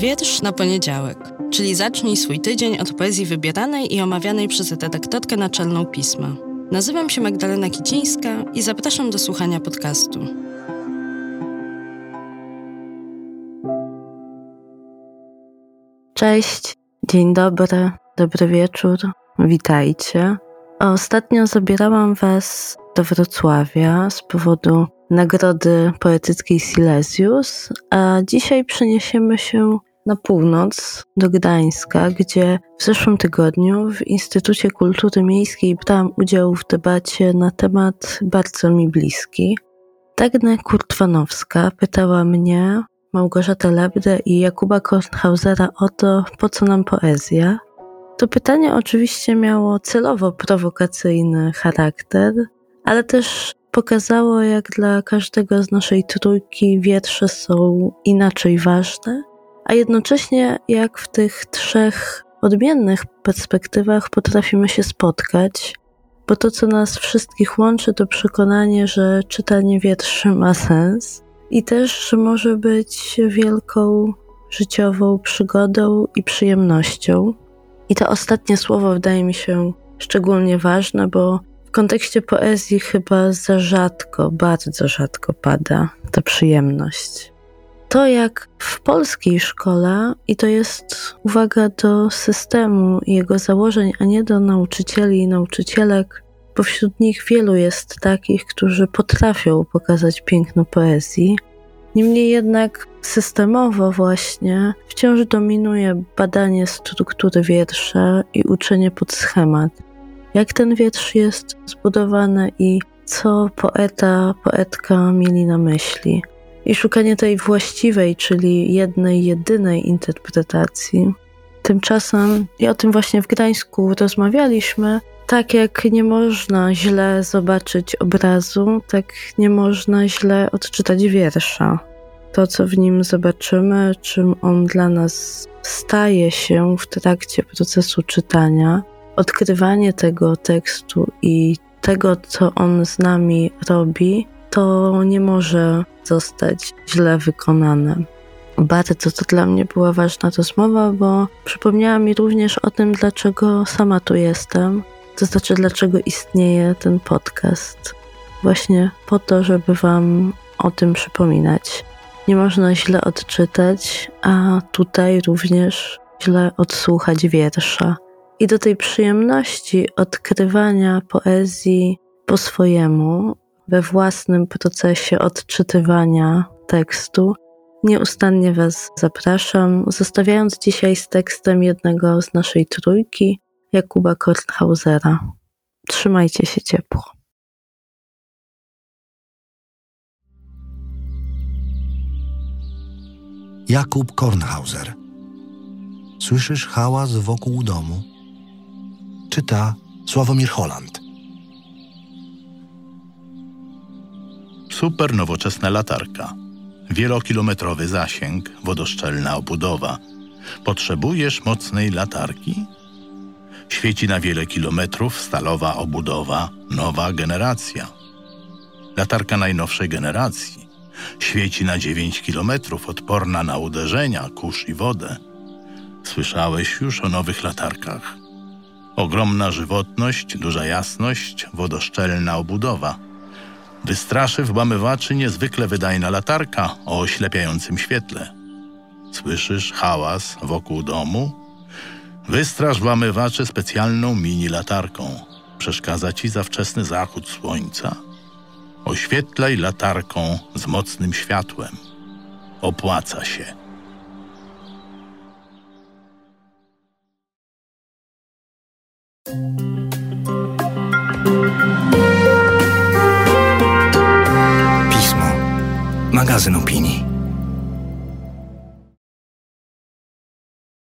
Wiersz na poniedziałek, czyli zacznij swój tydzień od poezji wybieranej i omawianej przez redaktorkę naczelną pisma. Nazywam się Magdalena Kicińska i zapraszam do słuchania podcastu. Cześć, dzień dobry, dobry wieczór, witajcie. Ostatnio zabierałam Was do Wrocławia z powodu Nagrody Poetyckiej Silesius, a dzisiaj przeniesiemy się na północ do Gdańska, gdzie w zeszłym tygodniu w Instytucie Kultury Miejskiej brałam udział w debacie na temat bardzo mi bliski. Dagne Kurtwanowska pytała mnie, Małgorzatę Lebdę i Jakuba Kornhausera o to, po co nam poezja. To pytanie oczywiście miało celowo prowokacyjny charakter, ale też pokazało, jak dla każdego z naszej trójki wiersze są inaczej ważne, a jednocześnie jak w tych trzech odmiennych perspektywach potrafimy się spotkać, bo to, co nas wszystkich łączy, to przekonanie, że czytanie wierszy ma sens i też, że może być wielką życiową przygodą i przyjemnością. I to ostatnie słowo wydaje mi się szczególnie ważne, bo w kontekście poezji chyba za rzadko, bardzo rzadko pada ta przyjemność. To jak w polskiej szkole, i to jest uwaga do systemu i jego założeń, a nie do nauczycieli i nauczycielek, bo wśród nich wielu jest takich, którzy potrafią pokazać piękno poezji. Niemniej jednak systemowo właśnie wciąż dominuje badanie struktury wiersza i uczenie pod schemat jak ten wiersz jest zbudowany i co poeta, poetka mieli na myśli. I szukanie tej właściwej, czyli jednej, jedynej interpretacji. Tymczasem, i o tym właśnie w Gdańsku rozmawialiśmy, tak jak nie można źle zobaczyć obrazu, tak nie można źle odczytać wiersza. To, co w nim zobaczymy, czym on dla nas staje się w trakcie procesu czytania, odkrywanie tego tekstu i tego, co on z nami robi, to nie może zostać źle wykonane. Bardzo to dla mnie była ważna rozmowa, bo przypomniała mi również o tym, dlaczego sama tu jestem, to znaczy dlaczego istnieje ten podcast. Właśnie po to, żeby Wam o tym przypominać. Nie można źle odczytać, a tutaj również źle odsłuchać wiersza i do tej przyjemności odkrywania poezji po swojemu, we własnym procesie odczytywania tekstu, nieustannie Was zapraszam, zostawiając dzisiaj z tekstem jednego z naszej trójki, Jakuba Kornhausera. Trzymajcie się ciepło. Jakub Kornhauser. Słyszysz hałas wokół domu? Czyta Sławomir Holland. Super nowoczesna latarka. Wielokilometrowy zasięg, wodoszczelna obudowa. Potrzebujesz mocnej latarki? Świeci na wiele kilometrów stalowa obudowa, nowa generacja. Latarka najnowszej generacji. Świeci na 9 kilometrów, odporna na uderzenia, kurz i wodę. Słyszałeś już o nowych latarkach? Ogromna żywotność, duża jasność, wodoszczelna obudowa. Wystraszy włamywaczy niezwykle wydajna latarka o oślepiającym świetle. Słyszysz hałas wokół domu? Wystraż włamywaczy specjalną mini latarką. Przeszkadza ci za wczesny zachód słońca? Oświetlaj latarką z mocnym światłem. Opłaca się. Magazyn opinii.